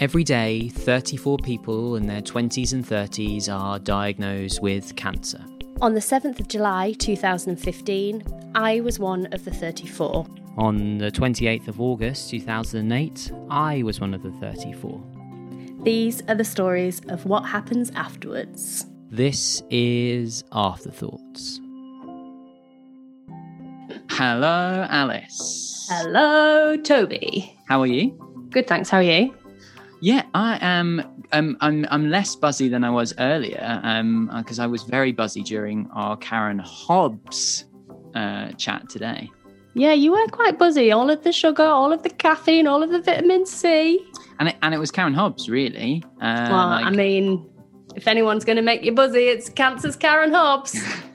Every day, 34 people in their 20s and 30s are diagnosed with cancer. On the 7th of July 2015, I was one of the 34. On the 28th of August 2008, I was one of the 34. These are the stories of what happens afterwards. This is Afterthoughts. Hello, Alice. Hello, Toby. How are you? Good, thanks. How are you? Yeah, I am. Um, I'm I'm less buzzy than I was earlier. Um, because I was very buzzy during our Karen Hobbs uh, chat today. Yeah, you were quite buzzy. All of the sugar, all of the caffeine, all of the vitamin C. And it, and it was Karen Hobbs, really. Uh, well, like- I mean, if anyone's going to make you buzzy, it's Cancer's Karen Hobbs.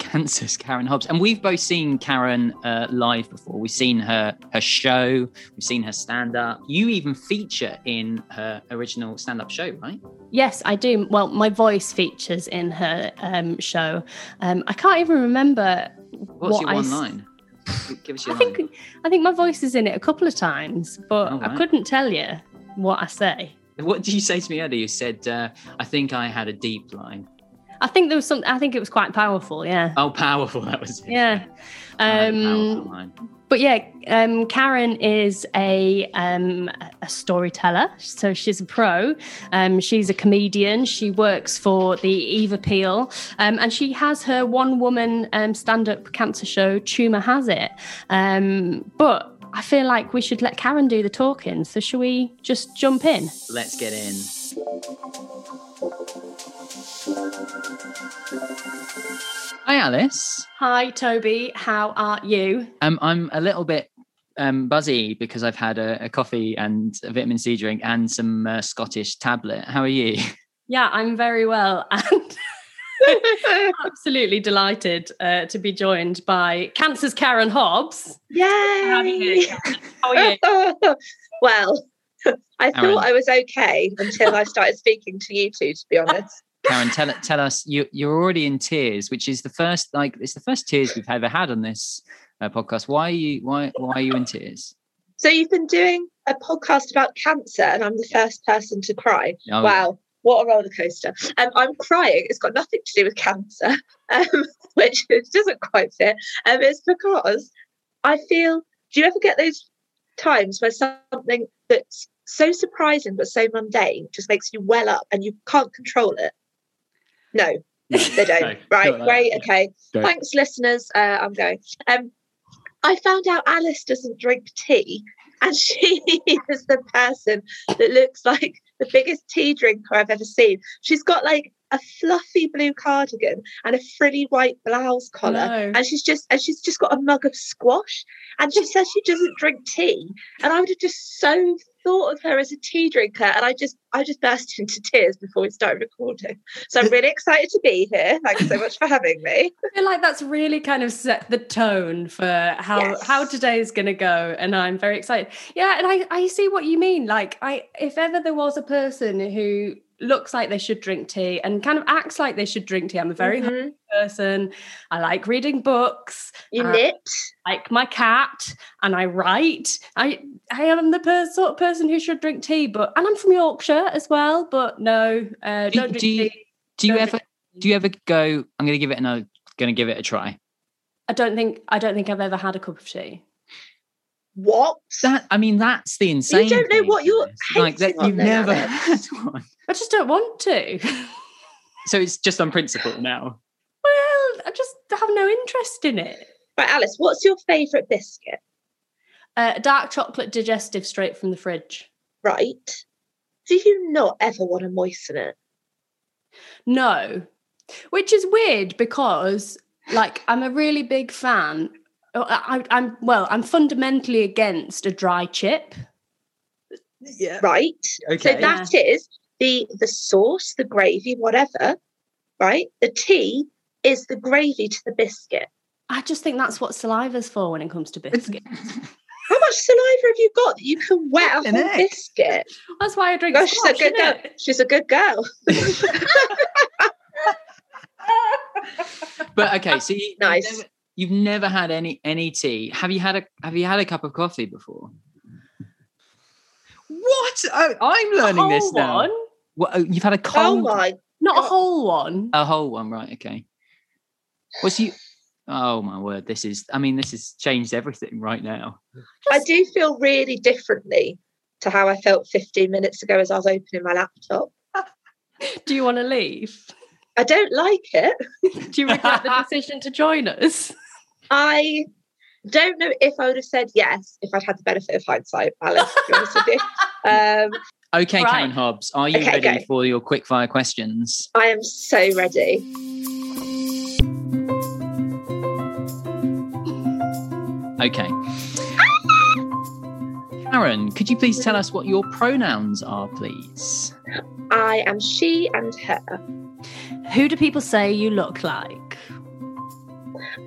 Cancer's Karen Hobbs, and we've both seen Karen uh, live before. We've seen her her show, we've seen her stand up. You even feature in her original stand up show, right? yes, I do. Well, my voice features in her um, show. Um, I can't even remember What's what your I one line? Give us your I line. think I think my voice is in it a couple of times, but Oh, I couldn't tell you what I say. What did you say to me earlier? You said, uh, "I think I had a deep line." I think there was some. I think it was quite powerful. Yeah, Oh, powerful! That was it. yeah. I had a powerful Um, but yeah, um, Karen is a um, a storyteller, so she's a pro. Um, she's a comedian. She works for the Eve Appeal, um, and she has her one woman um, stand up cancer show. Tumor has it, um, but. I feel like we should let Karen do the talking. So, shall we just jump in? Let's get in. Hi, Alice. Hi, Toby. How are you? Um, I'm a little bit um, buzzy because I've had a, a coffee and a vitamin C drink and some uh, Scottish tablet. How are you? Yeah, I'm very well and absolutely delighted uh, to be joined by Cancer's Karen Hobbs. How are you? Yay! How are you? well, I Aaron. thought I was okay until I started speaking to you two, to be honest. Karen, tell tell us you you're already in tears, which is the first like it's the first tears we've ever had on this uh, podcast. Why are you why why are you in tears? So you've been doing a podcast about cancer, and I'm the first person to cry. Oh, wow, what a roller coaster! Um, I'm crying. It's got nothing to do with cancer, um, which doesn't quite fit. Um, it's because I feel. Do you ever get those times where something that's so surprising but so mundane just makes you well up and you can't control it? No, No, they don't. no, right, great, that. okay. Thanks, listeners. Uh, I'm going. Um, I found out Alice doesn't drink tea, and she is the person that looks like the biggest tea drinker I've ever seen. She's got like a fluffy blue cardigan and a frilly white blouse collar, No. and she's just and she's just got a mug of squash, and she says she doesn't drink tea, and I would have just so thought of her as a tea drinker, and I just I just burst into tears before we started recording. So I'm really excited to be here. Thanks so much for having me. I feel like that's really kind of set the tone for how Yes. how today is going to go, and I'm very excited. Yeah, and I I see what you mean. Like, I if ever there was a person who looks like they should drink tea and kind of acts like they should drink tea, I'm a very happy Mhm. person. I like reading books. You knit. like my cat and I write. I I am the per- sort of person who should drink tea, but and I'm from Yorkshire as well. But no, uh, Do- don't drink do you- tea. Do you Don't ever do you ever go? I'm going to give it another. Going to give it a try. I don't think I don't think I've ever had a cup of tea. What? That I mean, that's the insane. You don't know thing what you're like that. You've never had one. I just don't want to. So it's just on principle now. well, I just have no interest in it. Right, Alice, what's your favourite biscuit? Uh, dark chocolate digestive straight from the fridge. Right. Do you not ever want to moisten it? No, which is weird because like I'm a really big fan. uh, I, I'm well. I'm fundamentally against a dry chip. Yeah. Right. Okay. So that is the the sauce, the gravy, whatever. Right. The tea is the gravy to the biscuit. I just think that's what saliva's for when it comes to biscuits. How much saliva have you got that you can wet a whole egg. biscuit? That's why I drink Gosh, she's a good girl. innit? She's a good girl. but okay, so you, Nice. You've never, you've never had any any tea. Have you had a Have you had a cup of coffee before? What? Oh, I'm learning this now. one? What, oh, you've had a cold. Oh my! Not a whole one. A whole one, right? Okay. Was you? Oh my word! This is. I mean, this has changed everything right now. I do feel really differently to how I felt 15 minutes ago as I was opening my laptop. Do you want to leave? I don't like it. Do you regret the decision to join us? I don't know if I would have said yes if I'd had the benefit of hindsight, Alice, to be honest with you. Um, Okay, Right. Karen Hobbs, are you Okay, ready go. for your quickfire questions? I am so ready. Okay. Karen, could you please tell us what your pronouns are, please? I am she and her. Who do people say you look like?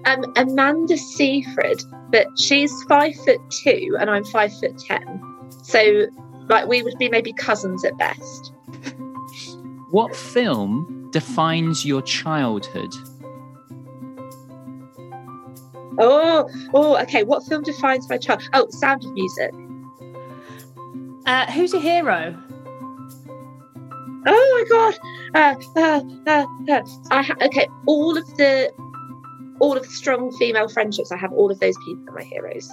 Um, Amanda Seyfried, but she's five foot two and I'm five foot ten. So, like, we would be maybe cousins at best. What film defines your childhood? Oh, oh, okay. What film defines my child? Oh, Sound of Music. Uh, who's your hero? Oh my god! Uh, uh, uh, uh. I ha- okay. All of the, all of the strong female friendships. I have all of those people are my heroes.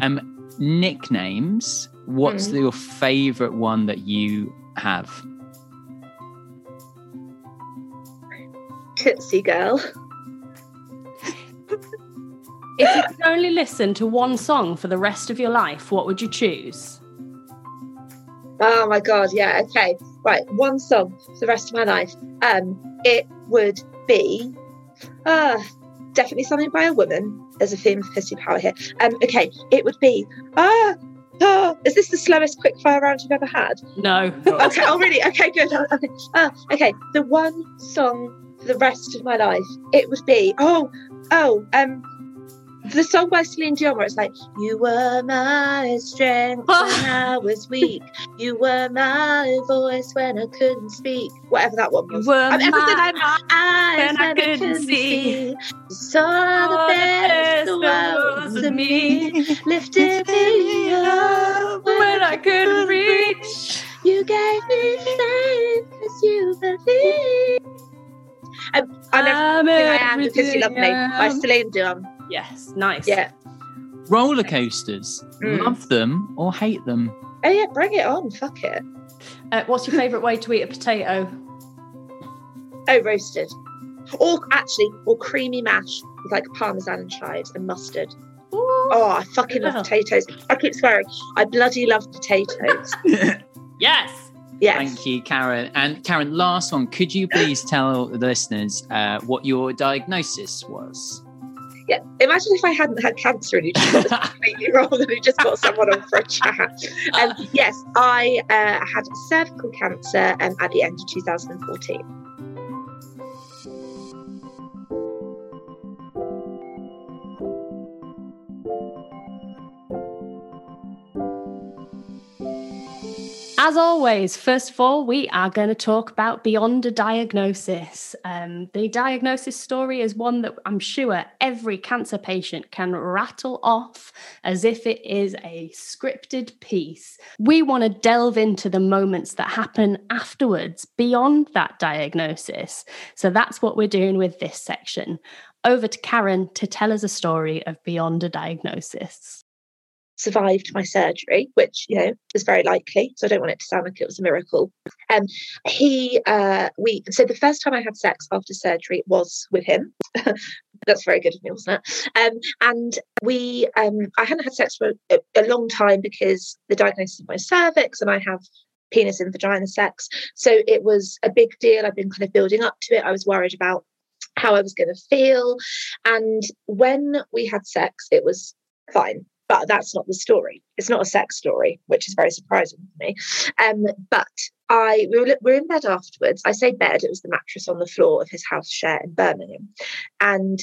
Um, nicknames. What's Hmm. your favourite one that you have? Tootsie Girl. If you could only listen to one song for the rest of your life, what would you choose? Oh my god! Yeah. Okay. Right. One song for the rest of my life. Um, it would be, uh, definitely something by a woman. There's a theme of pussy power here. Um, okay. It would be, ah, ah. Is this the slowest quickfire round you've ever had? No. okay. Oh, really? Okay, good. Okay. Uh, okay. The one song for the rest of my life, it would be. Oh, oh. Um, the song by Celine Dion, where it's like, "You were my strength when I was weak. You were my voice when I couldn't speak." Whatever that one You was. were Um, everything my I'm eyes when I couldn't see. Saw the best the world was me. Lifted me up when I couldn't reach. you gave me faith because you believe. Um, I'm I'm everything I am because you love me by. Celine Dion. Yes, nice. Yeah. Roller coasters. Mm. Love them or hate them? Oh yeah, bring it on. Fuck it. Uh, what's your favourite way to eat a potato? Oh, roasted. Or actually, or creamy mash with like parmesan and chives and mustard. Oh, I fucking love potatoes. I keep swearing. I bloody love potatoes. Yes. Yes. Thank you, Karen. And Karen, last one. Could you please tell the listeners uh, what your diagnosis was? Yeah. Imagine if I hadn't had cancer and you just got this completely wrong and you just got someone on for a chat. Um, yes, I uh, had cervical cancer um, at the end of 2014. As always, first of all, we are going to talk about Beyond a Diagnosis. Um, the diagnosis story is one that I'm sure every cancer patient can rattle off as if it is a scripted piece. We want to delve into the moments that happen afterwards, beyond that diagnosis. So that's what we're doing with this section. Over to Karen to tell us a story of Beyond a Diagnosis. Survived my surgery, which you know is very likely. So I don't want it to sound like it was a miracle. Um, he, uh, we. So the first time I had sex after surgery was with him. That's very good of me, wasn't it? Um, and we, um, I hadn't had sex for a, a long time because the diagnosis of my cervix, and I have penis and vagina sex. So it was a big deal. I've been kind of building up to it. I was worried about how I was going to feel, and when we had sex, it was fine but that's not the story. It's not a sex story, which is very surprising for me. Um, but I we were, we were in bed afterwards. I say bed; it was the mattress on the floor of his house share in Birmingham, and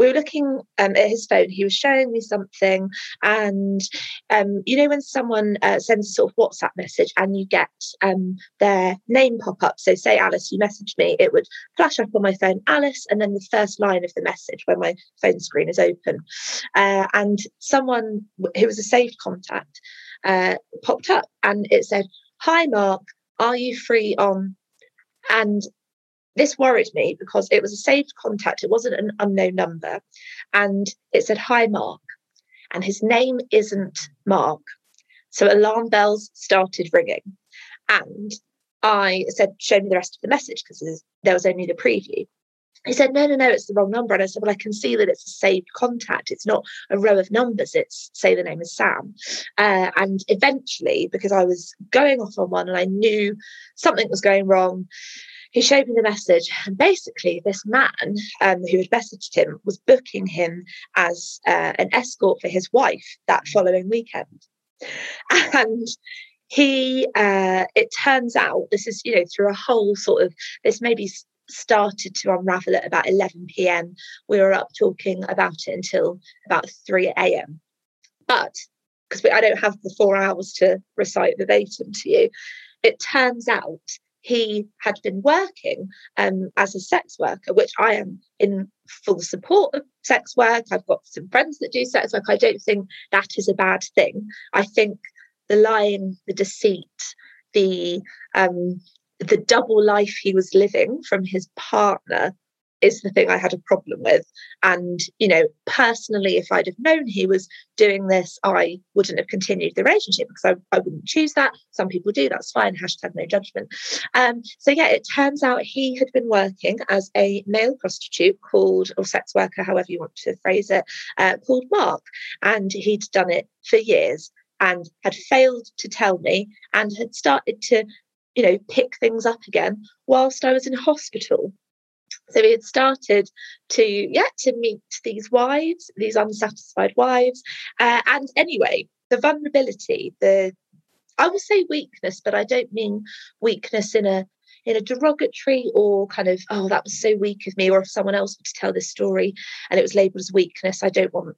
we were looking um, at his phone. He was showing me something, and um, you know when someone uh, sends a sort of WhatsApp message and you get um, their name pop up. So say Alice, you messaged me, it would flash up on my phone, Alice, and then the first line of the message when my phone screen is open. Uh, and someone who was a saved contact uh, popped up and it said, Hi, Mark, are you free on? And this worried me because it was a saved contact, it wasn't an unknown number. And it said, Hi, Mark. And his name isn't Mark. So alarm bells started ringing. And I said, Show me the rest of the message because there was only the preview. He said, No, no, no, it's the wrong number. And I said, Well, I can see that it's a saved contact. It's not a row of numbers. It's, say, the name is Sam. Uh, and eventually, because I was going off on one and I knew something was going wrong, he showed me the message. And basically, this man um, who had messaged him was booking him as uh, an escort for his wife that following weekend. And he, uh, it turns out, this is, you know, through a whole sort of, this maybe started to unravel at about 11 p.m. We were up talking about it until about 3 a.m. But because I don't have the four hours to recite verbatim to you, it turns out he had been working um, as a sex worker, which I am in full support of sex work. I've got some friends that do sex work. I don't think that is a bad thing. I think the lying, the deceit, the um, the double life he was living from his partner is the thing I had a problem with. And, you know, personally, if I'd have known he was doing this, I wouldn't have continued the relationship because I, I wouldn't choose that. Some people do, that's fine. Hashtag no judgment. Um, so, yeah, it turns out he had been working as a male prostitute called, or sex worker, however you want to phrase it, uh, called Mark. And he'd done it for years and had failed to tell me and had started to you know, pick things up again whilst I was in hospital. So he had started to, yeah, to meet these wives, these unsatisfied wives. Uh, and anyway, the vulnerability, the, I will say weakness, but I don't mean weakness in a in a derogatory or kind of oh that was so weak of me or if someone else were to tell this story and it was labeled as weakness i don't want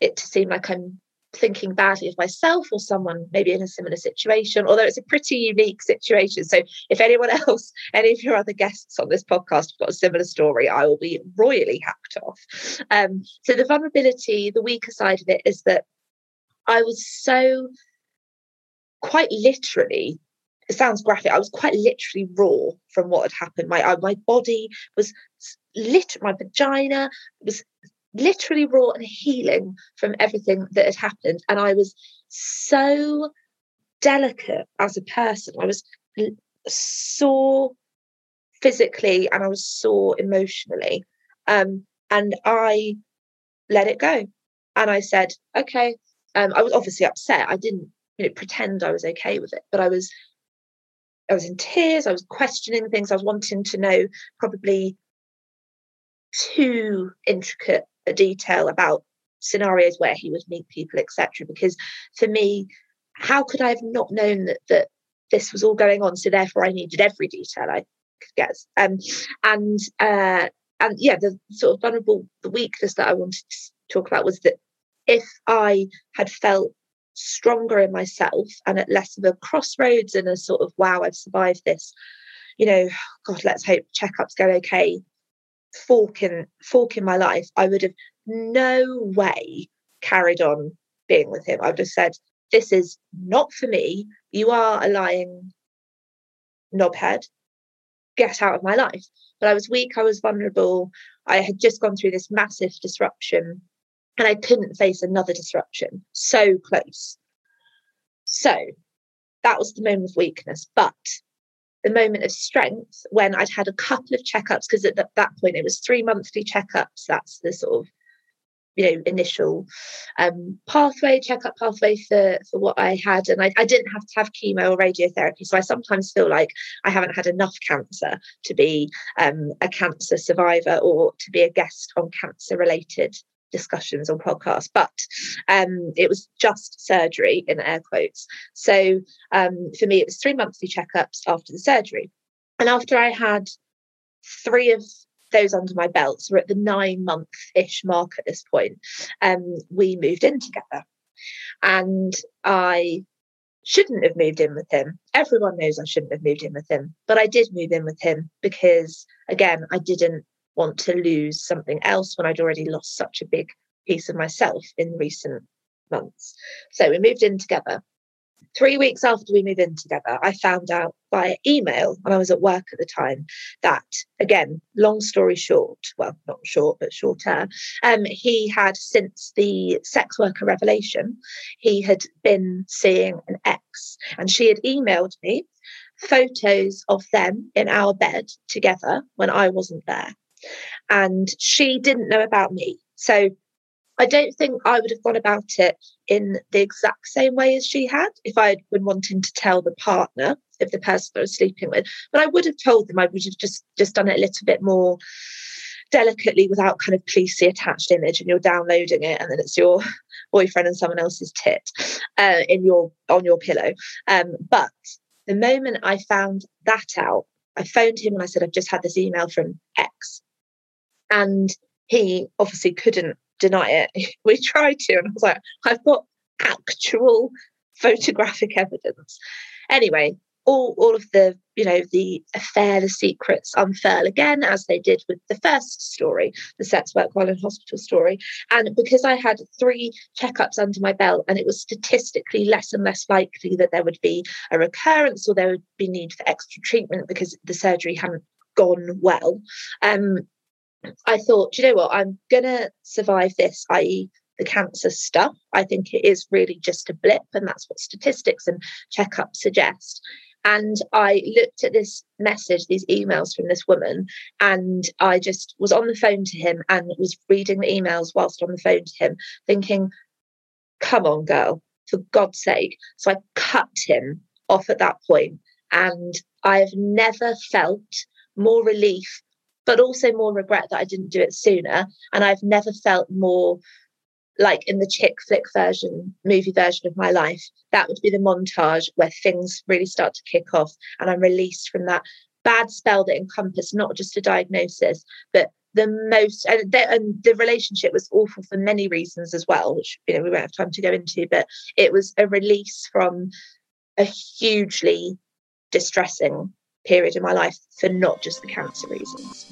it to seem like i'm thinking badly of myself or someone maybe in a similar situation, although it's a pretty unique situation. So if anyone else, any of your other guests on this podcast have got a similar story, I will be royally hacked off. Um, so the vulnerability, the weaker side of it is that I was so quite literally it sounds graphic. I was quite literally raw from what had happened. My uh, my body was lit. My vagina was literally raw and healing from everything that had happened. And I was so delicate as a person. I was sore physically and I was sore emotionally. Um, and I let it go. And I said, okay. Um, I was obviously upset. I didn't you know, pretend I was okay with it, but I was I was in tears. I was questioning things. I was wanting to know probably too intricate a detail about scenarios where he would meet people, etc. Because for me, how could I have not known that that this was all going on? So therefore, I needed every detail I could get. Um, and uh, and yeah, the sort of vulnerable, the weakness that I wanted to talk about was that if I had felt stronger in myself and at less of a crossroads and a sort of wow, I've survived this. You know, God, let's hope checkups go okay fork in fork in my life, I would have no way carried on being with him. I would have said, This is not for me. You are a lying knobhead. Get out of my life. But I was weak, I was vulnerable. I had just gone through this massive disruption and I couldn't face another disruption. So close. So that was the moment of weakness. But the moment of strength when I'd had a couple of checkups, because at that point it was three monthly checkups. That's the sort of you know initial um, pathway checkup pathway for for what I had, and I, I didn't have to have chemo or radiotherapy. So I sometimes feel like I haven't had enough cancer to be um, a cancer survivor or to be a guest on cancer related discussions on podcasts, but um, it was just surgery in air quotes. So um, for me, it was three monthly checkups after the surgery. And after I had three of those under my belt, so we're at the nine month ish mark at this point, um, we moved in together. And I shouldn't have moved in with him. Everyone knows I shouldn't have moved in with him, but I did move in with him because, again, I didn't want to lose something else when I'd already lost such a big piece of myself in recent months. So we moved in together. three weeks after we moved in together, I found out by email, and I was at work at the time, that again, long story short, well, not short, but shorter, um, he had since the sex worker revelation, he had been seeing an ex, and she had emailed me photos of them in our bed together when I wasn't there. And she didn't know about me. So I don't think I would have gone about it in the exact same way as she had if I had been wanting to tell the partner of the person I was sleeping with. But I would have told them I would have just just done it a little bit more delicately without kind of policey attached image and you're downloading it and then it's your boyfriend and someone else's tit uh, in your on your pillow. Um, but the moment I found that out, I phoned him and I said, I've just had this email from X. And he obviously couldn't deny it. We tried to, and I was like, I've got actual photographic evidence. Anyway, all, all of the, you know, the affair, the secrets unfurl again, as they did with the first story, the sex work while in hospital story. And because I had three checkups under my belt, and it was statistically less and less likely that there would be a recurrence or there would be need for extra treatment because the surgery hadn't gone well. Um, I thought, you know what, I'm going to survive this, i.e., the cancer stuff. I think it is really just a blip, and that's what statistics and checkups suggest. And I looked at this message, these emails from this woman, and I just was on the phone to him and was reading the emails whilst on the phone to him, thinking, come on, girl, for God's sake. So I cut him off at that point, And I've never felt more relief but also more regret that I didn't do it sooner. And I've never felt more like in the chick flick version, movie version of my life. That would be the montage where things really start to kick off and I'm released from that bad spell that encompassed not just a diagnosis, but the most and the, and the relationship was awful for many reasons as well, which you know we won't have time to go into, but it was a release from a hugely distressing period in my life for not just the cancer reasons.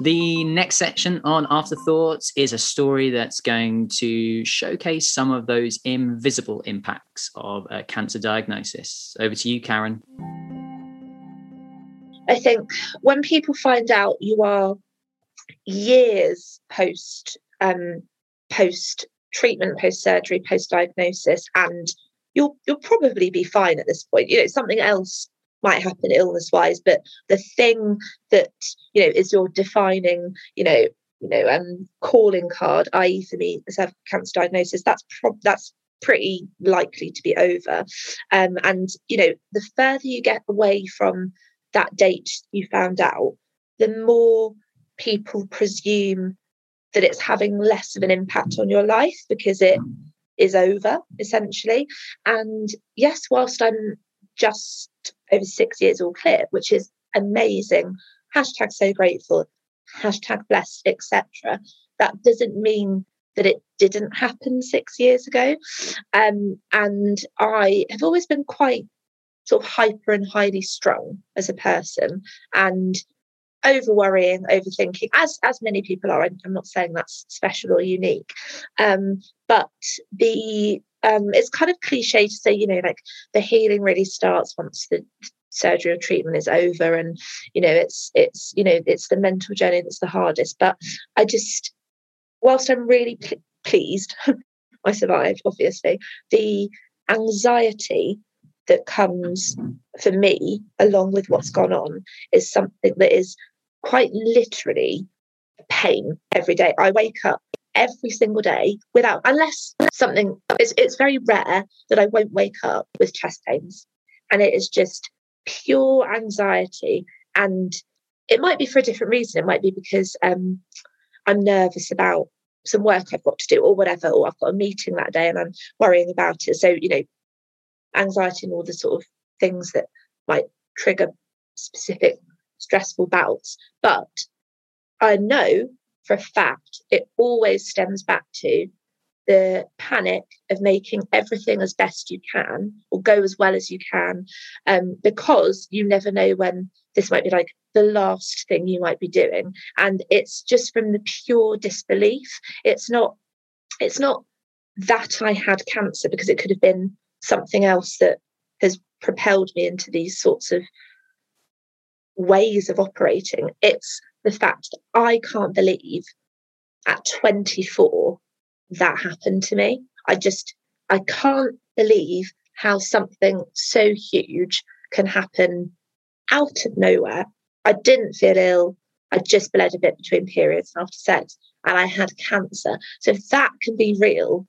The next section on Afterthoughts is a story that's going to showcase some of those invisible impacts of a cancer diagnosis. Over to you, Karen. I think when people find out you are years post um, post treatment, post surgery, post diagnosis, and you'll you'll probably be fine at this point. You know, something else might happen illness wise, but the thing that you know is your defining, you know, you know, um, calling card, i.e., for me, cervical cancer diagnosis, that's pro- that's pretty likely to be over. Um, and you know, the further you get away from that date you found out, the more people presume that it's having less of an impact on your life because it is over essentially. And yes, whilst I'm just over six years all clear, which is amazing, hashtag so grateful, hashtag blessed, etc. That doesn't mean that it didn't happen six years ago. Um, and I have always been quite sort of hyper and highly strung as a person. And over worrying, overthinking, as as many people are. I'm not saying that's special or unique, um, but the um, it's kind of cliche to say, you know, like the healing really starts once the surgery or treatment is over, and you know, it's it's you know, it's the mental journey that's the hardest. But I just, whilst I'm really pl- pleased, I survived. Obviously, the anxiety that comes for me along with what's gone on is something that is quite literally pain every day. I wake up every single day without unless something it's it's very rare that I won't wake up with chest pains. And it is just pure anxiety. And it might be for a different reason. It might be because um, I'm nervous about some work I've got to do or whatever, or I've got a meeting that day and I'm worrying about it. So, you know, anxiety and all the sort of things that might trigger specific stressful bouts. But I know for a fact it always stems back to the panic of making everything as best you can or go as well as you can um, because you never know when this might be like the last thing you might be doing and it's just from the pure disbelief it's not it's not that i had cancer because it could have been something else that has propelled me into these sorts of ways of operating it's the fact that i can't believe at 24 that happened to me i just i can't believe how something so huge can happen out of nowhere. I didn't feel ill. I just bled a bit between periods after sex, and I had cancer. So if that can be real,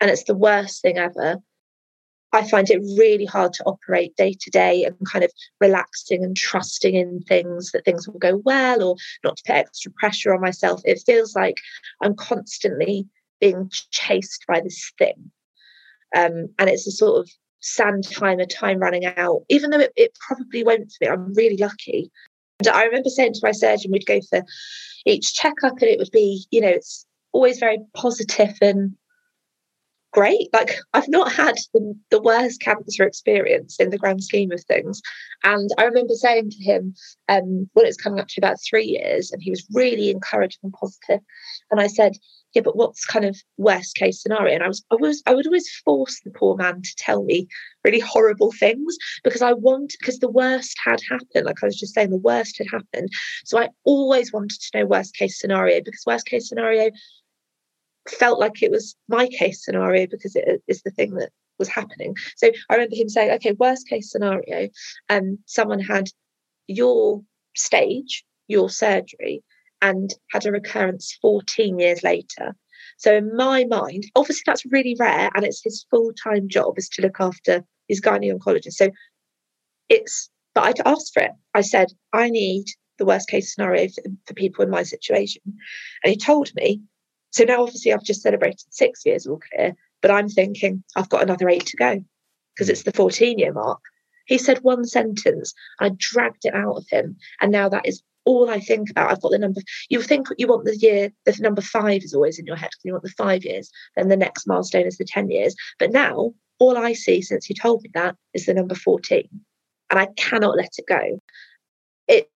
and it's the worst thing ever, I find it really hard to operate day to day and kind of relaxing and trusting in things that things will go well or not to put extra pressure on myself. It feels like I'm constantly being chased by this thing. Um, and it's a sort of sand timer, time running out, even though it, it probably won't for me. I'm really lucky. And I remember saying to my surgeon, we'd go for each checkup and it would be, you know, it's always very positive and great. Like I've not had the, the, worst cancer experience in the grand scheme of things. And I remember saying to him um, when it's coming up to about three years, and he was really encouraging and positive. And I said, yeah, but what's kind of worst case scenario? And I was, I was, I would always force the poor man to tell me really horrible things because I want, because the worst had happened. Like I was just saying, the worst had happened. So I always wanted to know worst case scenario because worst case scenario felt like it was my case scenario because it is the thing that was happening. So I remember him saying, okay, worst case scenario, um, someone had your stage, your surgery, and had a recurrence 14 years later. So in my mind, obviously that's really rare, and it's his full-time job is to look after his gynae oncologist. So it's, but I'd asked for it. I said, I need the worst case scenario for, for people in my situation. And he told me, so now obviously I've just celebrated six years all clear, but I'm thinking I've got another eight to go because it's mm. the 14 year mark. He said one sentence. I dragged it out of him. And now that is all I think about. I've got the number. You think you want the year, the number five is always in your head because you want the five years. Then the next milestone is the 10 years. But now all I see since you told me that is the number 14. And I cannot let it go. It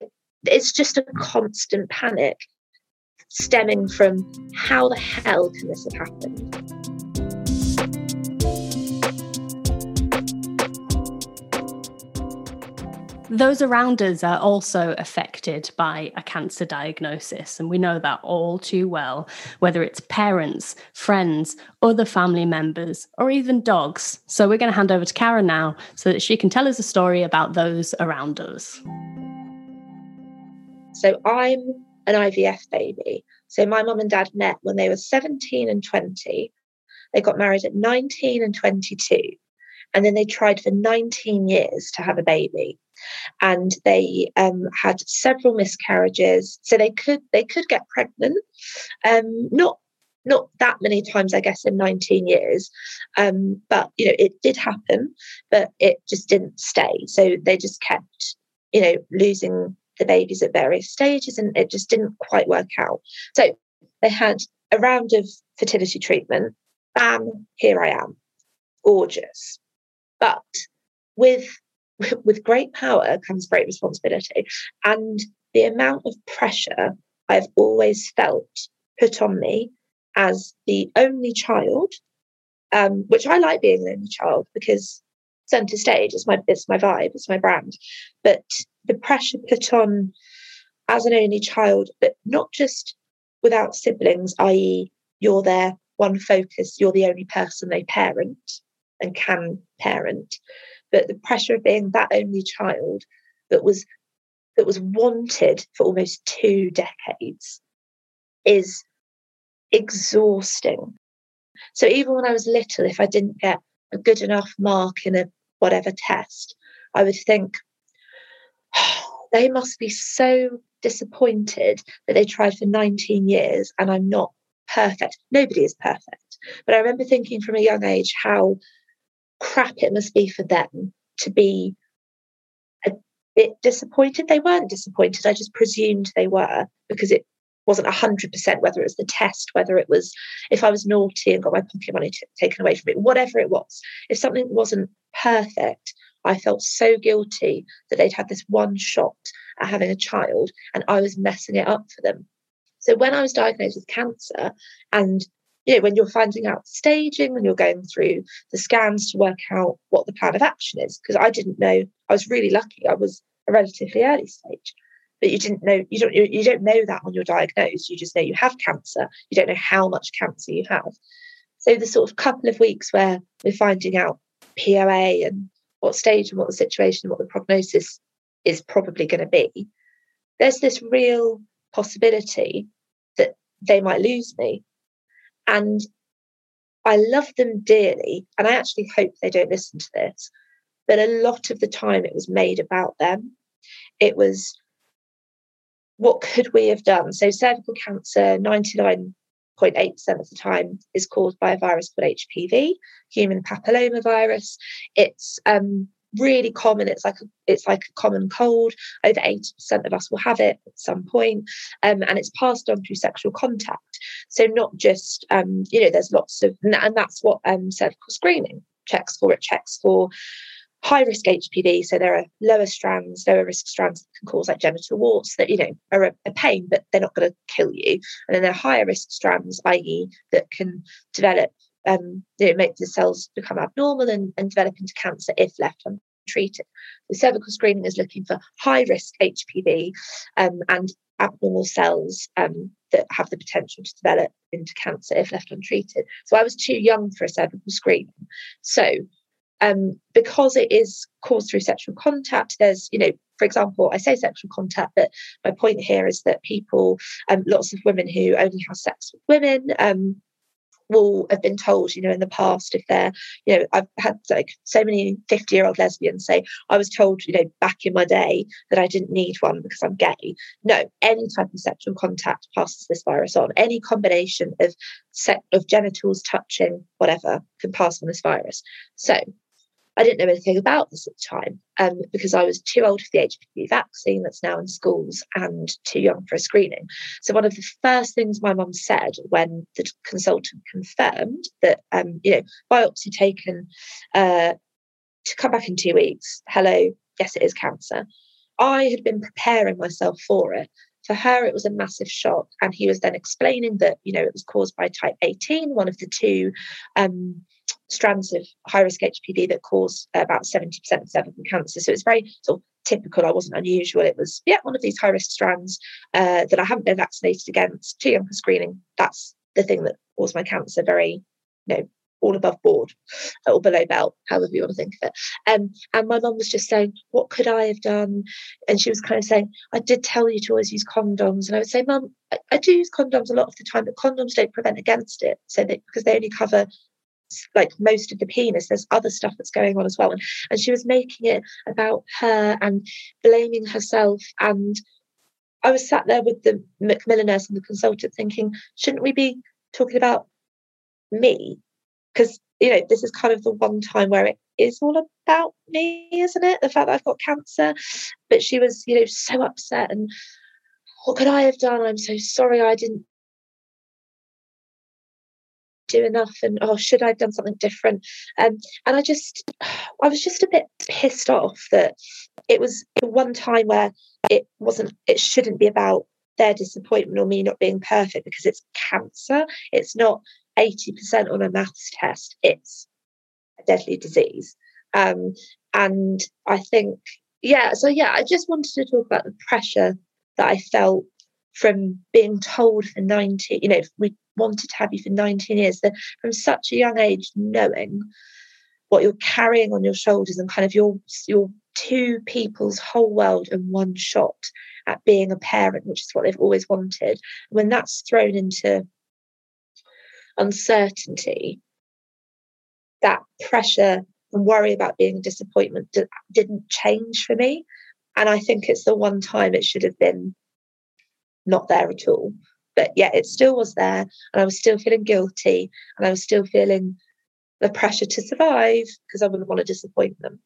it's just a constant panic stemming from how the hell can this have happened? Those around us are also affected by a cancer diagnosis, and we know that all too well, whether it's parents, friends, other family members, or even dogs. So, we're going to hand over to Karen now so that she can tell us a story about those around us. So, I'm an IVF baby. So, my mum and dad met when they were 17 and 20. They got married at 19 and 22. And then they tried for 19 years to have a baby and they um, had several miscarriages. So they could they could get pregnant, um, not not that many times, I guess, in 19 years. Um, but you know, it did happen, but it just didn't stay. So they just kept, you know, losing the babies at various stages, and it just didn't quite work out. So they had a round of fertility treatment. Bam, here I am, gorgeous. But with with great power comes great responsibility. And the amount of pressure I've always felt put on me as the only child, um, which I like being the only child because center stage is my it's my vibe, it's my brand. But the pressure put on as an only child, but not just without siblings, i.e., you're their one focus, you're the only person they parent and can parent but the pressure of being that only child that was that was wanted for almost two decades is exhausting. So even when I was little, if I didn't get a good enough mark in a whatever test, I would think they must be so disappointed that they tried for 19 years and I'm not perfect. Nobody is perfect. But I remember thinking from a young age how crap it must be for them to be a bit disappointed. They weren't disappointed. I just presumed they were because it wasn't 100% whether it was the test, whether it was if I was naughty and got my pocket money t- taken away from it, whatever it was. If something wasn't perfect, I felt so guilty that they'd had this one shot at having a child and I was messing it up for them. So when I was diagnosed with cancer and you know, when you're finding out staging, when you're going through the scans to work out what the plan of action is, because I didn't know, I was really lucky. I was a relatively early stage, but you didn't know, you don't, you don't know that when you're diagnosed. You just know you have cancer. You don't know how much cancer you have. So the sort of couple of weeks where we're finding out POA and what stage and what the situation, what the prognosis is probably going to be, there's this real possibility that they might lose me. And I love them dearly. And I actually hope they don't listen to this. But a lot of the time it was made about them. It was what could we have done? So cervical cancer, 99.8% of the time is caused by a virus called HPV, human papillomavirus. It's um, really common. It's like a, it's like a common cold. Over 80% of us will have it at some point, um, and it's passed on through sexual contact. So not just um, you know, there's lots of, and that's what um, cervical screening checks for. It checks for high risk HPV. So there are lower strands, lower risk strands that can cause like genital warts that, you know, are a, a pain, but they're not going to kill you. And then there are higher risk strands, i.e., that can develop um, you know, make the cells become abnormal and, and develop into cancer if left untreated. The cervical screening is looking for high risk HPV um, and abnormal cells um, that have the potential to develop into cancer if left untreated. So I was too young for a cervical screening. So um, because it is caused through sexual contact, there's, you know, for example, I say sexual contact, but my point here is that people, um, lots of women who only have sex with women, um, will have been told, you know, in the past if they're, you know, I've had like so many 50 year old lesbians say, I was told, you know, back in my day that I didn't need one because I'm gay. No, any type of sexual contact passes this virus on. Any combination of set of genitals touching, whatever, can pass on this virus. So I didn't know anything about this at the time um, because I was too old for the HPV vaccine that's now in schools and too young for a screening. So one of the first things my mum said when the consultant confirmed that, um, you know, biopsy taken uh, to come back in two weeks. Hello, yes, it is cancer. I had been preparing myself for it. For her, it was a massive shock. And he was then explaining that, you know, it was caused by type 18, one of the two um, strands of high risk HPV that cause about 70% of cervical cancer. So it's very sort of typical. I wasn't unusual. It was, yeah, one of these high risk strands uh, that I haven't been vaccinated against, too young for screening. That's the thing that caused my cancer. Very, you know, all above board or below belt, however you want to think of it. Um, and my mum was just saying, What could I have done? And she was kind of saying, I did tell you to always use condoms. And I would say, Mum, I, I do use condoms a lot of the time, but condoms don't prevent against it. So that because they only cover like most of the penis there's other stuff that's going on as well. And, and she was making it about her and blaming herself. And i was sat there with the macmillan nurse and the consultant thinking shouldn't we be talking about me? Because you know this is kind of the one time where it is all about me isn't it? The fact that i've got cancer. But she was you know so upset and what could i have done? I'm so sorry i didn't do enough and oh should i have done something different? Um, and i just i was just a bit pissed off that it was one time where it wasn't it shouldn't be about their disappointment or me not being perfect because it's cancer. It's not 80% on a maths test. It's a deadly disease. Um, and i think yeah so yeah i just wanted to talk about the pressure that i felt from being told for 90 you know we wanted to have you for 19 years. That from such a young age knowing what you're carrying on your shoulders and kind of your your two people's whole world in one shot at being a parent which is what they've always wanted when that's thrown into uncertainty that pressure and worry about being a disappointment didn't change for me. And i think it's the one time it should have been not there at all but yeah, it still was there. And I was still feeling guilty and I was still feeling the pressure to survive because I wouldn't want to disappoint them.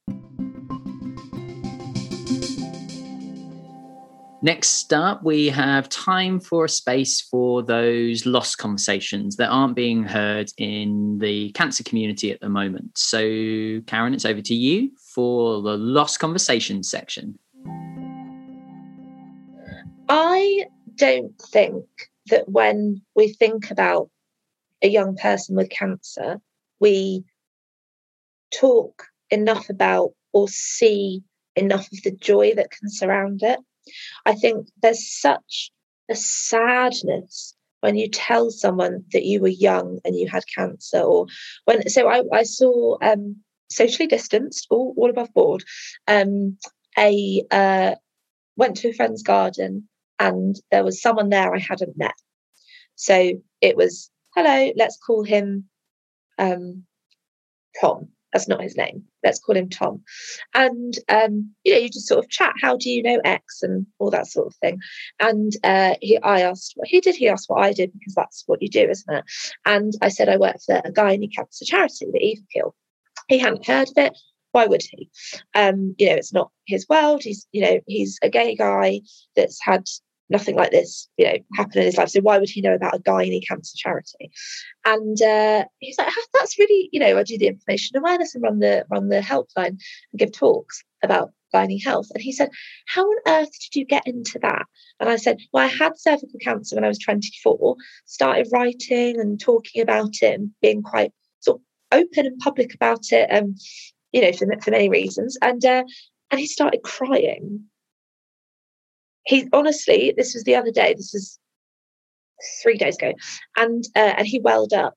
Next up, we have time for a space for those lost conversations that aren't being heard in the cancer community at the moment. So, Karen, it's over to you for the lost conversations section. I don't think that when we think about a young person with cancer, we talk enough about or see enough of the joy that can surround it. I think there's such a sadness when you tell someone that you were young and you had cancer, or when so I, I saw um, socially distanced, all, all above board, um, a uh, went to a friend's garden and there was someone there I hadn't met. So it was, hello, let's call him um, Tom. That's not his name. Let's call him Tom. And um, you know, you just sort of chat. How do you know X and all that sort of thing. And uh, he, I asked what he did. He asked what I did because that's what you do, isn't it? And I said I work for a gynae cancer charity, the Eve Appeal. He hadn't heard of it. Why would he? Um, you know, it's not his world. He's, you know, he's a gay guy that's had nothing like this, you know, happen in his life. So why would he know about a gynae cancer charity? And uh, he's like, that's really, you know, I do the information awareness and run the run the helpline and give talks about gynae health. And he said, How on earth did you get into that? And I said, Well, I had cervical cancer when I was 24, started writing and talking about it and being quite sort of open and public about it, um, you know, for, for many reasons. And uh, and he started crying he honestly, this was the other day. This was three days ago, and uh, and he welled up,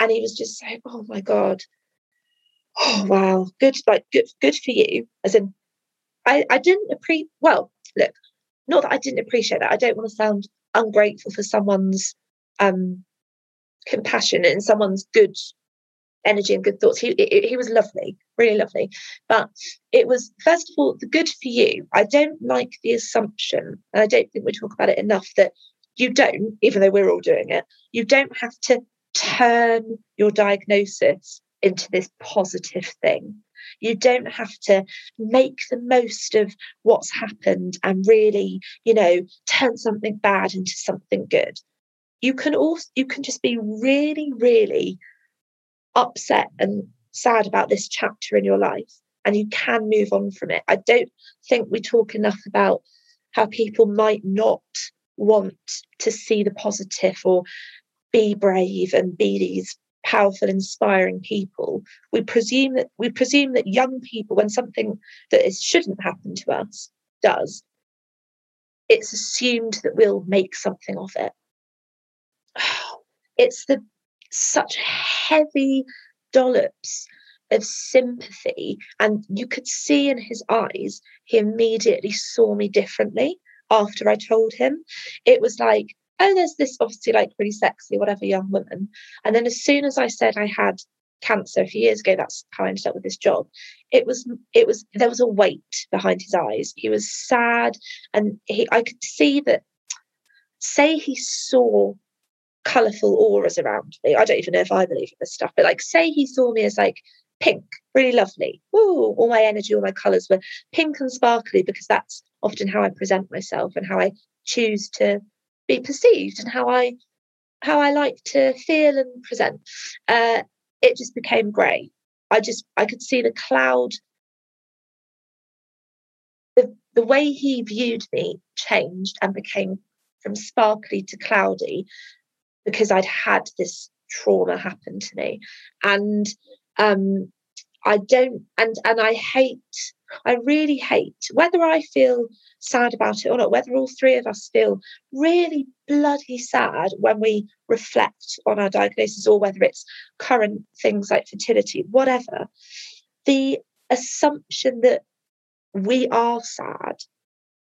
and he was just saying, "Oh my god, oh wow, good, like good, good for you." As in, I I didn't appreciate. Well, look, not that I didn't appreciate that. I don't want to sound ungrateful for someone's um compassion and someone's good energy and good thoughts. He he was lovely, really lovely. But it was first of all the good for you. I don't like the assumption, and I don't think we talk about it enough that you don't, even though we're all doing it, you don't have to turn your diagnosis into this positive thing. You don't have to make the most of what's happened and really, you know, turn something bad into something good. You can also you can just be really, really upset and sad about this chapter in your life and you can move on from it. I don't think we talk enough about how people might not want to see the positive or be brave and be these powerful inspiring people we presume that we presume that young people when something that is shouldn't happen to us does it's assumed that we'll make something of it it's the such heavy dollops of sympathy. And you could see in his eyes, he immediately saw me differently after I told him. It was like, oh, there's this obviously like really sexy, whatever young woman. And then as soon as I said I had cancer a few years ago, that's how I ended up with this job. It was, it was, there was a weight behind his eyes. He was sad and he, I could see that, say he saw colourful auras around me. I don't even know if I believe in this stuff, but like, say he saw me as like pink, really lovely. Ooh, all my energy, all my colours were pink and sparkly because that's often how I present myself and how I choose to be perceived and how I how I like to feel and present. Uh, it just became grey. I just I could see the cloud. The, the way he viewed me changed and became from sparkly to cloudy because I'd had this trauma happen to me. And um, I don't, and and I hate, I really hate whether I feel sad about it or not, whether all three of us feel really bloody sad when we reflect on our diagnosis or whether it's current things like fertility, whatever. The assumption that we are sad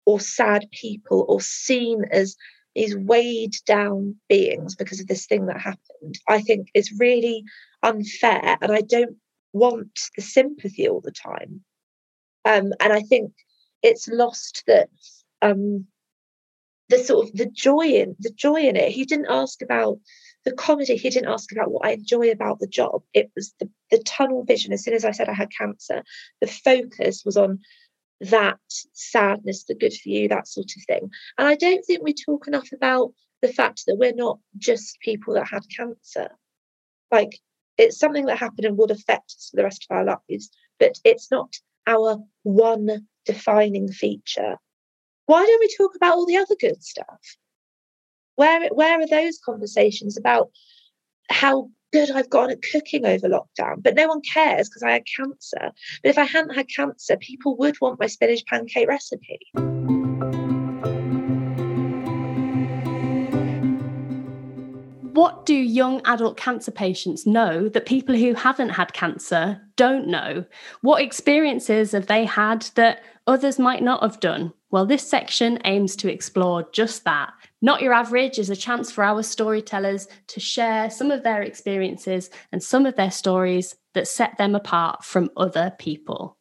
or sad people or seen as these weighed down beings because of this thing that happened, I think is really unfair. And I don't want the sympathy all the time. Um, and I think it's lost that um, the sort of the joy in the joy in it. He didn't ask about the comedy. He didn't ask about what I enjoy about the job. It was the, the tunnel vision. As soon as I said I had cancer, the focus was on that sadness, the good for you, that sort of thing. And I don't think we talk enough about the fact that we're not just people that had cancer. Like it's something that happened and would affect us for the rest of our lives, but it's not our one defining feature. Why don't we talk about all the other good stuff? Where where are those conversations about how good I've gotten at cooking over lockdown? But no one cares because I had cancer. But if I hadn't had cancer, people would want my spinach pancake recipe. what do young adult cancer patients know that people who haven't had cancer don't know? What experiences have they had that others might not have done? Well, this section aims to explore just that. Not Your Average is a chance for our storytellers to share some of their experiences and some of their stories that set them apart from other people.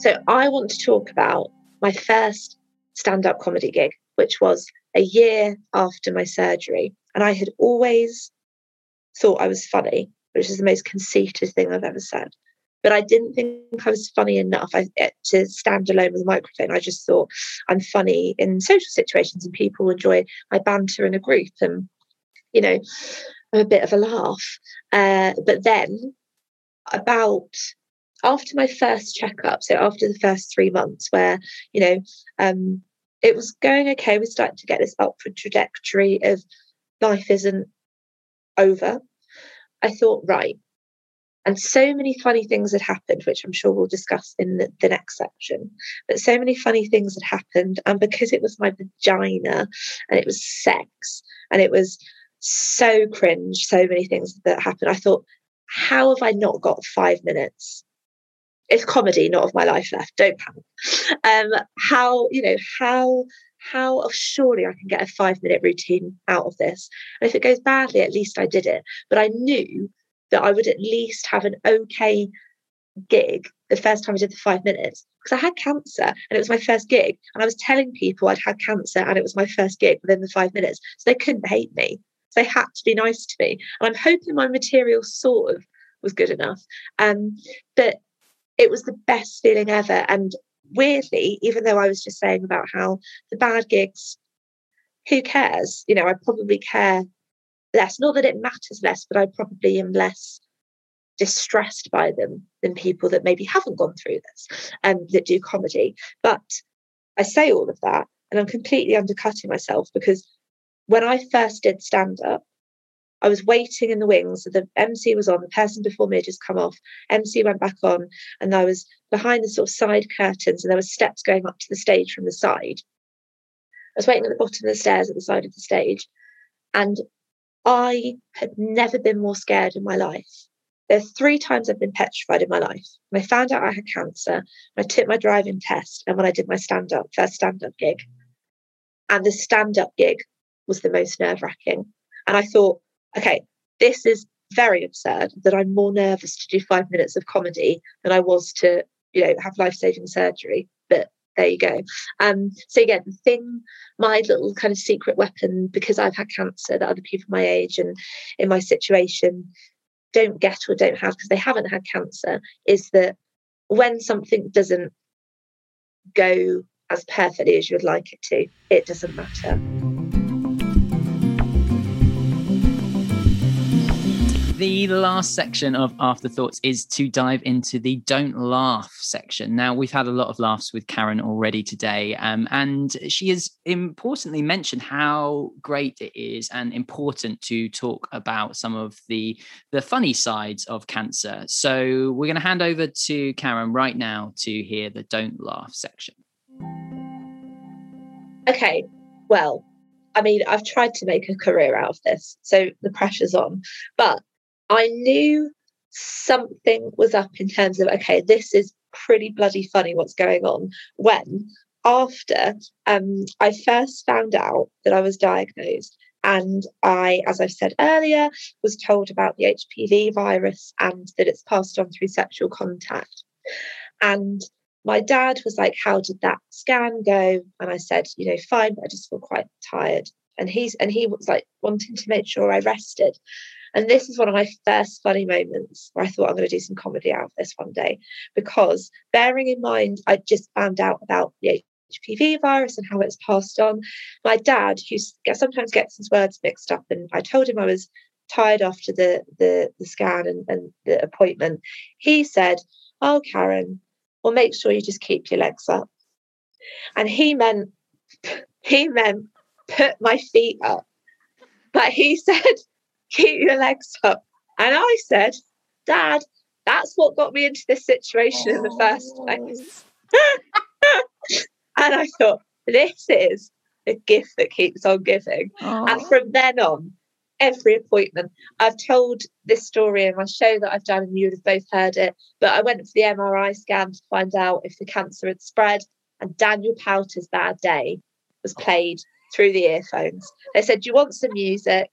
So, I want to talk about my first stand up comedy gig, which was a year after my surgery. And I had always thought I was funny, which is the most conceited thing I've ever said. But I didn't think I was funny enough eh, to stand alone with a microphone. I just thought I'm funny in social situations and people enjoy my banter in a group. And, you know, I'm a bit of a laugh. Uh, but then, about after my first checkup, so after the first three months, where, you know, um, it was going okay. We started to get this upward trajectory of life isn't over. I thought, right. And so many funny things had happened, which I'm sure we'll discuss in the, the next section. But so many funny things had happened. And because it was my vagina and it was sex and it was so cringe, so many things that happened, I thought, how have I not got five minutes it's comedy, not of my life left. Don't panic. Um, how you know how how oh, surely I can get a five minute routine out of this, and if it goes badly, at least I did it. But I knew that I would at least have an okay gig the first time I did the five minutes because I had cancer and it was my first gig, and I was telling people I'd had cancer and it was my first gig within the five minutes, so they couldn't hate me. So they had to be nice to me, and I'm hoping my material sort of was good enough. Um, but it was the best feeling ever. And weirdly, even though I was just saying about how the bad gigs, who cares? You know, I probably care less. Not that it matters less, but I probably am less distressed by them than people that maybe haven't gone through this and um, that do comedy. But I say all of that and I'm completely undercutting myself because when I first did stand up, I was waiting in the wings. The MC was on, the person before me had just come off. MC went back on, and I was behind the sort of side curtains, and there were steps going up to the stage from the side. I was waiting at the bottom of the stairs at the side of the stage, and I had never been more scared in my life. There's three times I've been petrified in my life. When I found out I had cancer, I took my driving test, and when I did my stand up, first stand up gig. And the stand up gig was the most nerve wracking. And I thought, okay, this is very absurd that I'm more nervous to do five minutes of comedy than I was to, you know, have life saving surgery. But there you go. Um, so again, the thing, my little kind of secret weapon, because I've had cancer that other people my age and in my situation don't get or don't have because they haven't had cancer, is that when something doesn't go as perfectly as you would like it to, it doesn't matter. The last section of Afterthoughts is to dive into the don't laugh section. Now, we've had a lot of laughs with Karen already today, um, and she has importantly mentioned how great it is and important to talk about some of the, the funny sides of cancer. So, we're going to hand over to Karen right now to hear the don't laugh section. Okay, well, I mean, I've tried to make a career out of this, so the pressure's on. But I knew something was up in terms of, okay, this is pretty bloody funny what's going on when after um, I first found out that I was diagnosed and I, as I've said earlier, was told about the HPV virus and that it's passed on through sexual contact. And my dad was like, How did that scan go? And I said, You know, fine, but I just feel quite tired. And he's and he was like wanting to make sure I rested. And this is one of my first funny moments where I thought I'm going to do some comedy out of this one day. Because bearing in mind, I just found out about the HPV virus and how it's passed on. My dad, who sometimes gets his words mixed up, and I told him I was tired after the the, the scan and, and the appointment. He said, "Oh, Karen, well, make sure you just keep your legs up." And he meant he meant put my feet up, but he said, "Keep your legs up," and I said, "Dad." That's what got me into this situation oh. in the first place. And I thought, this is a gift that keeps on giving. Aww. And from then on, every appointment, I've told this story in my show that I've done, and you would have both heard it. But I went for the MRI scan to find out if the cancer had spread, and Daniel Powter's Bad Day was played through the earphones. They said, Do you want some music?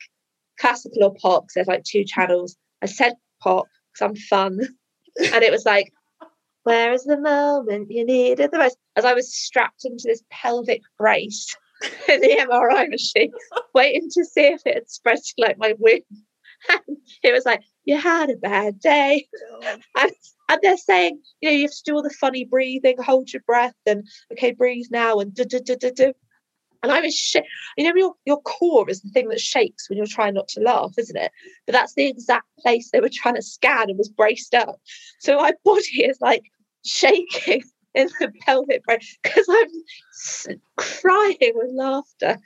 Classical or pop? Because there's like two channels. I said pop because I'm fun. and it was like, where is the moment you need it the most? As I was strapped into this pelvic brace in the MRI machine, waiting to see if it had spread to like my womb. And it was like, you had a bad day. Oh. And, and they're saying, you know, you have to do all the funny breathing, hold your breath, and okay, breathe now, and do, do, do, do, do. And I was, sh- you know, your, your core is the thing that shakes when you're trying not to laugh, isn't it? But that's the exact place they were trying to scan and was braced up. So my body is like shaking in the pelvic brace because I'm crying with laughter.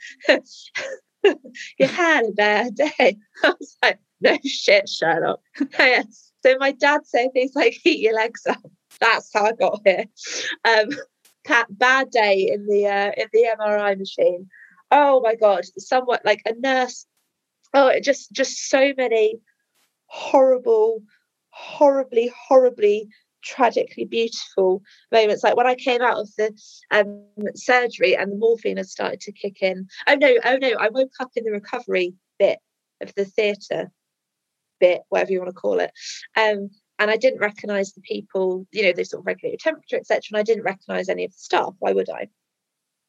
you had a bad day. I was like, no shit, Sherlock. so my dad said things like, "Keep your legs up." That's how I got here. Um, bad day in the uh, in the MRI machine. Oh my god, somewhat like a nurse. Oh, it just just so many horrible, horribly, horribly tragically beautiful moments. Like when I came out of the um, surgery and the morphine had started to kick in. Oh no, oh no, I woke up in the recovery bit of the theatre bit, whatever you want to call it. Um, and I didn't recognise the people, you know, they sort of regulate your temperature, etc. And I didn't recognise any of the staff. Why would I?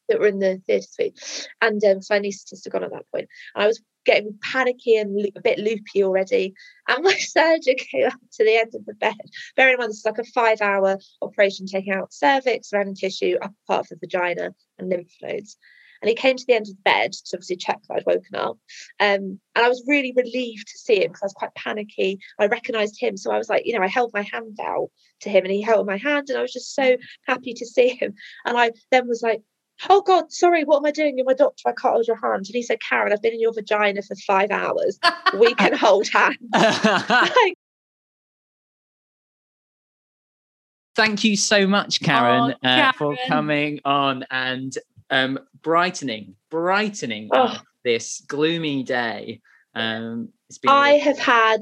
That were in the theatre suite. And um, so I anaesthetist had gone at that point. And I was getting panicky and a bit loopy already. And my surgeon came up to the end of the bed. Bearing in mind, this is like a five hour operation taking out cervix, surrounding tissue, upper part of the vagina, and lymph nodes. And he came to the end of the bed to obviously check that I'd woken up. Um, and I was really relieved to see him because I was quite panicky. I recognized him. So I was like, you know, I held my hand out to him and he held my hand. And I was just so happy to see him. And I then was like, oh God, sorry, what am I doing? You're my doctor. I can't hold your hand. And he said, Karen, I've been in your vagina for five hours. We can hold hands. like, Thank you so much, Karen, oh, Karen. Uh, for coming on and um, brightening, brightening oh. this gloomy day. Um, I have had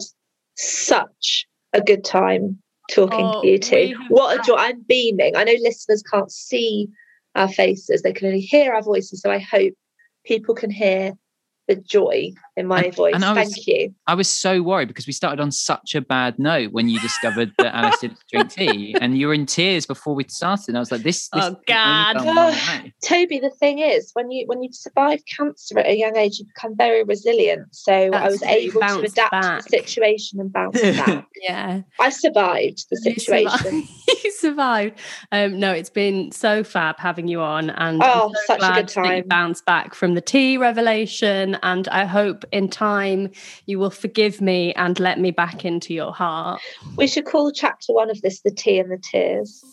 such a good time talking oh, to you two. What a joy! I'm beaming. I know listeners can't see our faces. They can only hear our voices. So I hope people can hear the joy in my and, voice. And was, Thank you. I was so worried because we started on such a bad note when you discovered that Alice didn't drink tea, and you were in tears before we started. And I was like, "This, this oh God, oh, Toby." The thing is, when you when you survive cancer at a young age, you become very resilient. So That's I was able to adapt back. to the situation and bounce back. yeah, I survived the situation. Survived. Um, no, it's been so fab having you on, and oh, so such a good time. Bounce back from the tea revelation, and I hope in time you will forgive me and let me back into your heart. We should call chapter one of this The Tea and the Tears.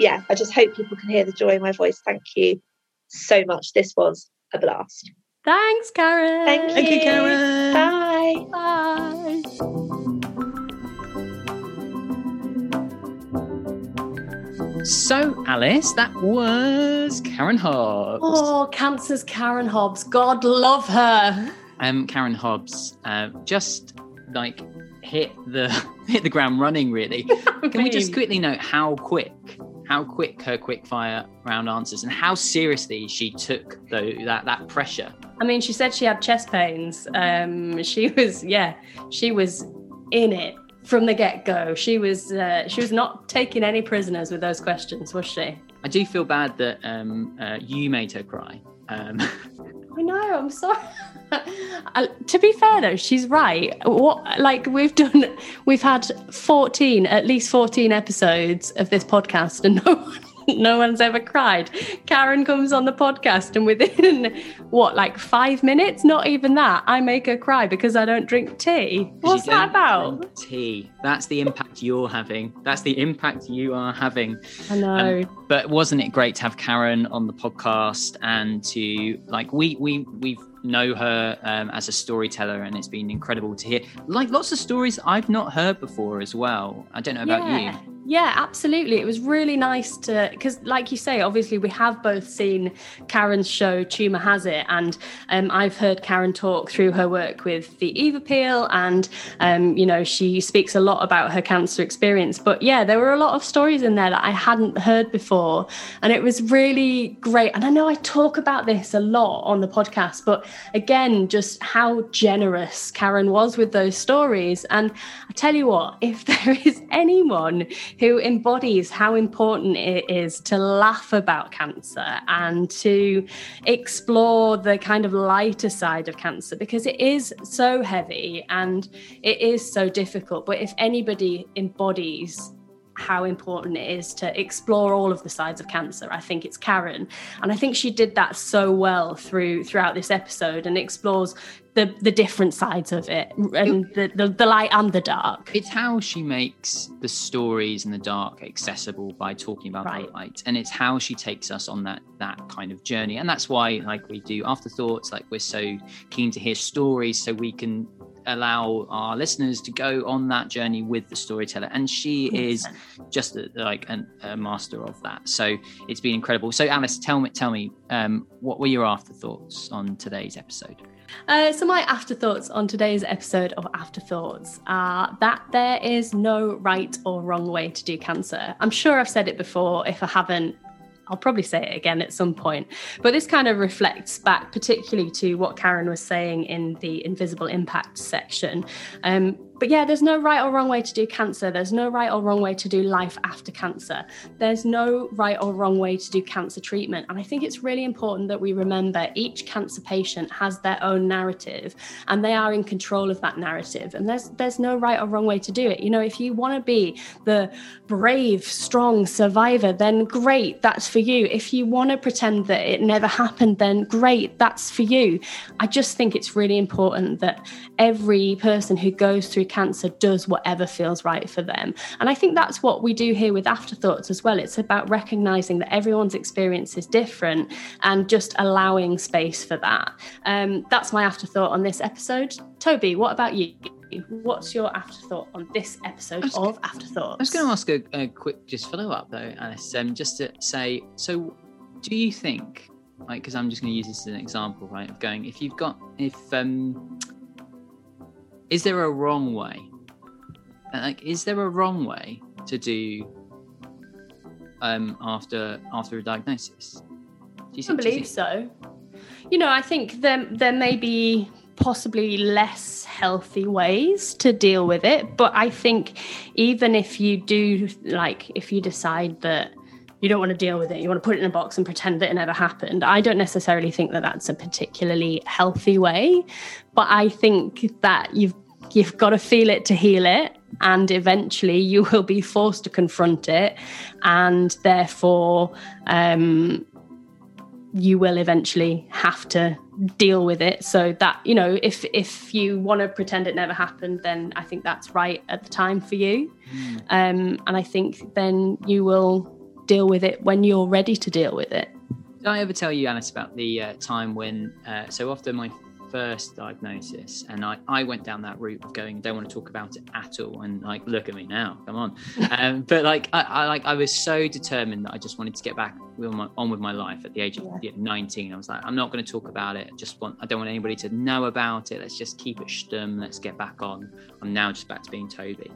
yeah, I just hope people can hear the joy in my voice. Thank you so much. This was a blast. Thanks, Karen. Thank you, Thank you Karen. Bye. Bye. So, Alice, that was Karen Hobbs. Oh, Cancer's Karen Hobbs. God love her. Um, Karen Hobbs, uh, just like hit the hit the ground running. Really, can we just quickly note how quick, how quick her quick fire round answers, and how seriously she took though that that pressure. I mean, she said she had chest pains. Um, she was, yeah, she was in it from the get go. She was uh, she was not taking any prisoners with those questions, was she? I do feel bad that um, uh, you made her cry. Um, I know. I'm sorry. uh, to be fair, though, she's right. What like we've done, we've had 14, at least 14 episodes of this podcast, and no one no one's ever cried. Karen comes on the podcast, and within what, like five minutes, not even that, I make her cry because I don't drink tea. What's that about? Tea. That's the impact you're having. That's the impact you are having. I know. Um, but wasn't it great to have Karen on the podcast and to like we we we've know her um, as a storyteller and it's been incredible to hear like lots of stories i've not heard before as well i don't know about yeah. you yeah, absolutely. It was really nice to, because like you say, obviously we have both seen Karen's show, Tumour Has It, and um, I've heard Karen talk through her work with the Eve Appeal, and, um, you know, she speaks a lot about her cancer experience. But yeah, there were a lot of stories in there that I hadn't heard before. And it was really great. And I know I talk about this a lot on the podcast, but again, just how generous Karen was with those stories. And I tell you what, if there is anyone who embodies how important it is to laugh about cancer and to explore the kind of lighter side of cancer because it is so heavy and it is so difficult. But if anybody embodies how important it is to explore all of the sides of cancer. I think it's Karen, and I think she did that so well through throughout this episode and explores the the different sides of it and the, the, the light and the dark. It's how she makes the stories in the dark accessible by talking about right. the light, and it's how she takes us on that that kind of journey, and that's why like we do afterthoughts. Like we're so keen to hear stories so we can allow our listeners to go on that journey with the storyteller. And she is just a, like an, a master of that. So it's been incredible. So alice tell me tell me um, what were your afterthoughts on today's episode? Uh, so, my afterthoughts on today's episode of Afterthoughts are that there is no right or wrong way to do cancer. I'm sure I've said it before. If I haven't, I'll probably say it again at some point. But this kind of reflects back particularly to what Karen was saying in the invisible impact section. Um, but yeah, there's no right or wrong way to do cancer. There's no right or wrong way to do life after cancer. There's no right or wrong way to do cancer treatment. And I think it's really important that we remember each cancer patient has their own narrative and they are in control of that narrative. And there's there's no right or wrong way to do it. You know, if you want to be the brave, strong survivor, then great, that's for you. If you want to pretend that it never happened, then great, that's for you. I just think it's really important that every person who goes through cancer does whatever feels right for them. And I think that's what we do here with Afterthoughts as well. It's about recognizing that everyone's experience is different and just allowing space for that. Um, that's my afterthought on this episode. Toby, what about you? What's your afterthought on this episode of Afterthoughts? I was going to ask a, a quick just follow up though, Alice, um, just to say, so do you think, like, because I'm just going to use this as an example, right, of going, if you've got, if, um, is there a wrong way? Like, is there a wrong way to do um, after after a diagnosis? Do you I believe so. You know, I think there there may be possibly less healthy ways to deal with it, but I think even if you do, like, if you decide that you don't want to deal with it. You want to put it in a box and pretend that it never happened. I don't necessarily think that that's a particularly healthy way, but I think that you've you've got to feel it to heal it and eventually you will be forced to confront it and therefore um, you will eventually have to deal with it so that you know if if you want to pretend it never happened then i think that's right at the time for you mm. um, and i think then you will deal with it when you're ready to deal with it. Did I ever tell you, Alice, about the uh, time when, uh, so after my first diagnosis, and I, I went down that route of going, don't want to talk about it at all, and like, look at me now, come on. um, but like, I, I, like, I was so determined that I just wanted to get back with my, on with my life at the age of yeah. 19. I was like, I'm not going to talk about it. I just want, I don't want anybody to know about it. Let's just keep it stum. Let's get back on. I'm now just back to being Toby.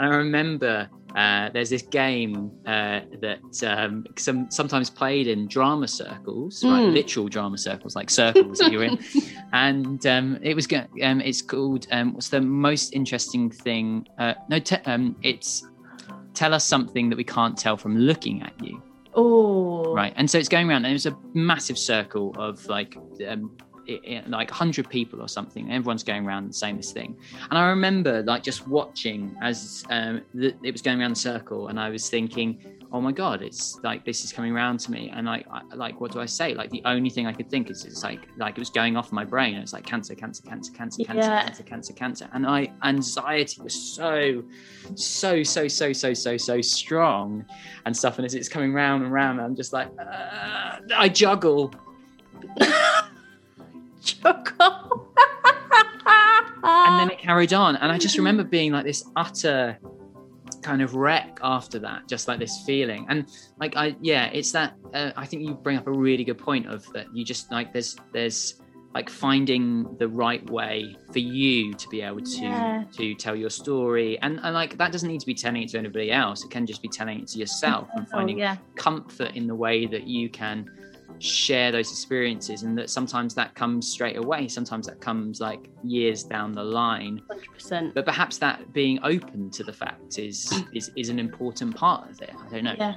And I remember uh, there's this game uh, that um, some sometimes played in drama circles, mm. right? Hmm. Literal drama circles, like circles that you're in. And um, it was um, it's called um, what's the most interesting thing? Uh, no, te- um, it's tell us something that we can't tell from looking at you. Oh, right and so it's going around and it was a massive circle of like um, it, it- like 100 people or something everyone's going around saying this thing. And i remember like just watching as um, the, it was going around the circle and i was thinking oh my god it's like this is coming around to me. And like I, like what do i say? Like the only thing i could think is it's like like it was going off in my brain. It's like cancer cancer cancer cancer cancer Yeah. cancer cancer cancer. And i anxiety was so so so so so so so strong and stuff. And as it's coming round and round i'm just like uh, i juggle Choco. and then it carried on and i just remember being like this utter kind of wreck after that just like this feeling and like i yeah it's that uh, i think you bring up a really good point of that you just like there's there's like finding the right way for you to be able to Yeah. to tell your story and, and like that doesn't need to be telling it to anybody else it can just be telling it to yourself and Oh, finding yeah. comfort in the way that you can share those experiences and that sometimes that comes straight away sometimes that comes like years down the line 100%. but perhaps that being open to the fact is is is an important part of it i don't know Yeah.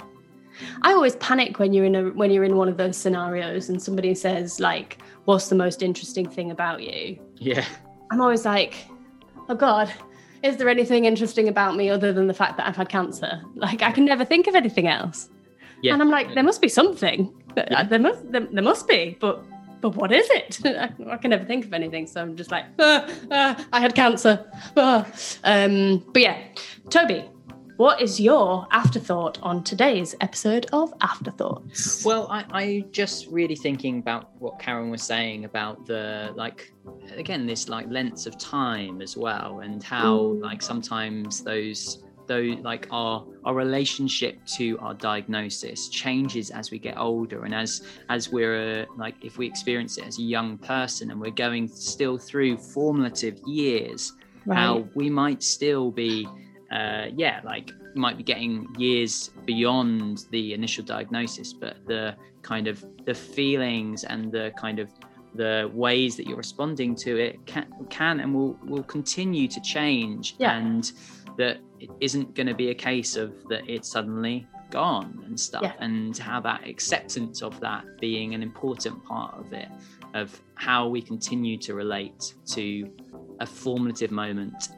I always panic when you're in a when you're in one of those scenarios and somebody says like, "What's the most interesting thing about you?" yeah I'm always like, "Oh God, is there anything interesting about me other than the fact that I've had cancer?" Like I can never think of anything else. Yeah And I'm like, there must be something. Yeah. There must there, there must be, but but what is it? I can never think of anything. So I'm just like, ah, ah, I had cancer. Ah. Um, but yeah, Toby, what is your afterthought on today's episode of Afterthoughts? Well, I, I just really thinking about what Karen was saying about the like again this like lengths of time as well, and how Mm. like sometimes those those like our our relationship to our diagnosis changes as we get older and as as we're uh, like if we experience it as a young person and we're going still through formative years how we might still be uh yeah like might be getting years beyond the initial diagnosis but the kind of the feelings and the kind of the ways that you're responding to it can, can and will will continue to change Yeah. and that it isn't going to be a case of that it's suddenly gone and stuff Yeah. and how that acceptance of that being an important part of it of how we continue to relate to a formative moment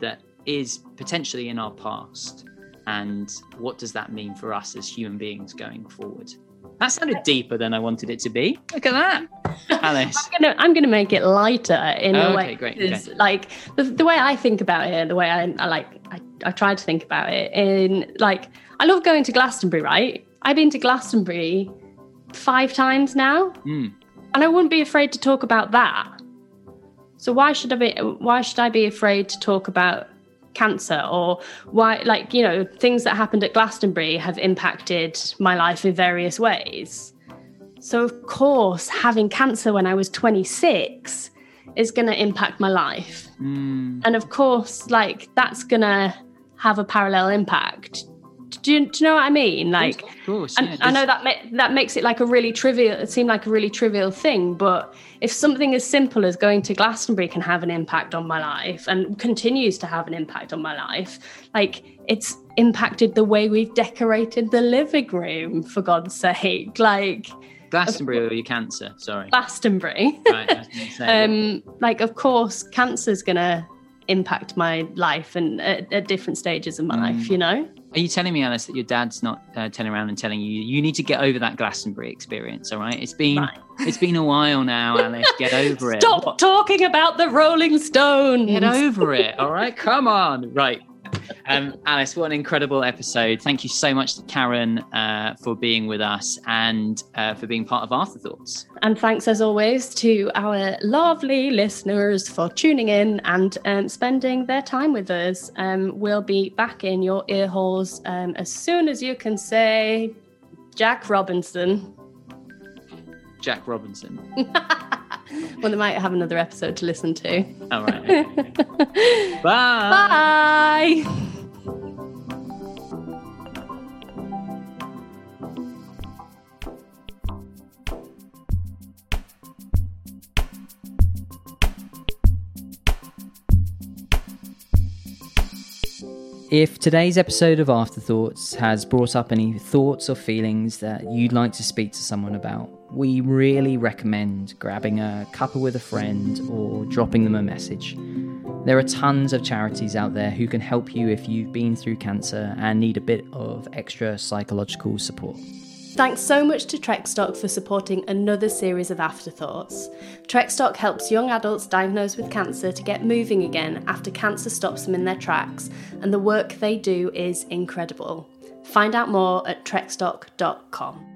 that is potentially in our past and what does that mean for us as human beings going forward that sounded deeper than i wanted it to be look at that alice I'm gonna I'm gonna make it lighter in Oh, a way. okay, great, because, Like the, the way I think about it, the way I, I like I, I try to think about it in like I love going to Glastonbury, right? I've been to Glastonbury five times now, Mm. and I wouldn't be afraid to talk about that. So why should I be why should I be afraid to talk about cancer or why like you know things that happened at Glastonbury have impacted my life in various ways. So of course having cancer when I was 26 is going to impact my life. Mm. And of course like that's going to have a parallel impact. Do you, do you know what I mean? Like of course and yeah, I know that ma- that makes it like a really trivial. It seemed like a really trivial thing, but if something as simple as going to Glastonbury can have an impact on my life and continues to have an impact on my life, like it's impacted the way we've decorated the living room. For God's sake, like glastonbury or your cancer sorry Glastonbury. right I was gonna say, um, like of course, cancer's gonna impact my life and at, at different stages of my Mm. life. You know. Are you telling me, Alice, that your dad's not uh, turning around and telling you you need to get over that Glastonbury experience? All right, it's been it's been a while now, Alice. Get over it. Stop What? talking about the Rolling Stones. Get over it. All right, come on. Right. Um, Alice, what an incredible episode. Thank you so much to Karen uh, for being with us and uh, for being part of Afterthoughts. And thanks as always to our lovely listeners for tuning in and um, spending their time with us. Um, we'll be back in your ear holes um, as soon as you can say Jack Robinson. Jack Robinson. well, they might have another episode to listen to. All right. Bye. Bye. If today's episode of Afterthoughts has brought up any thoughts or feelings that you'd like to speak to someone about, we really recommend grabbing a cuppa with a friend or dropping them a message. There are tons of charities out there who can help you if you've been through cancer and need a bit of extra psychological support. Thanks so much to Trekstock for supporting another series of Afterthoughts. Trekstock helps young adults diagnosed with cancer to get moving again after cancer stops them in their tracks, and the work they do is incredible. Find out more at trekstock.com.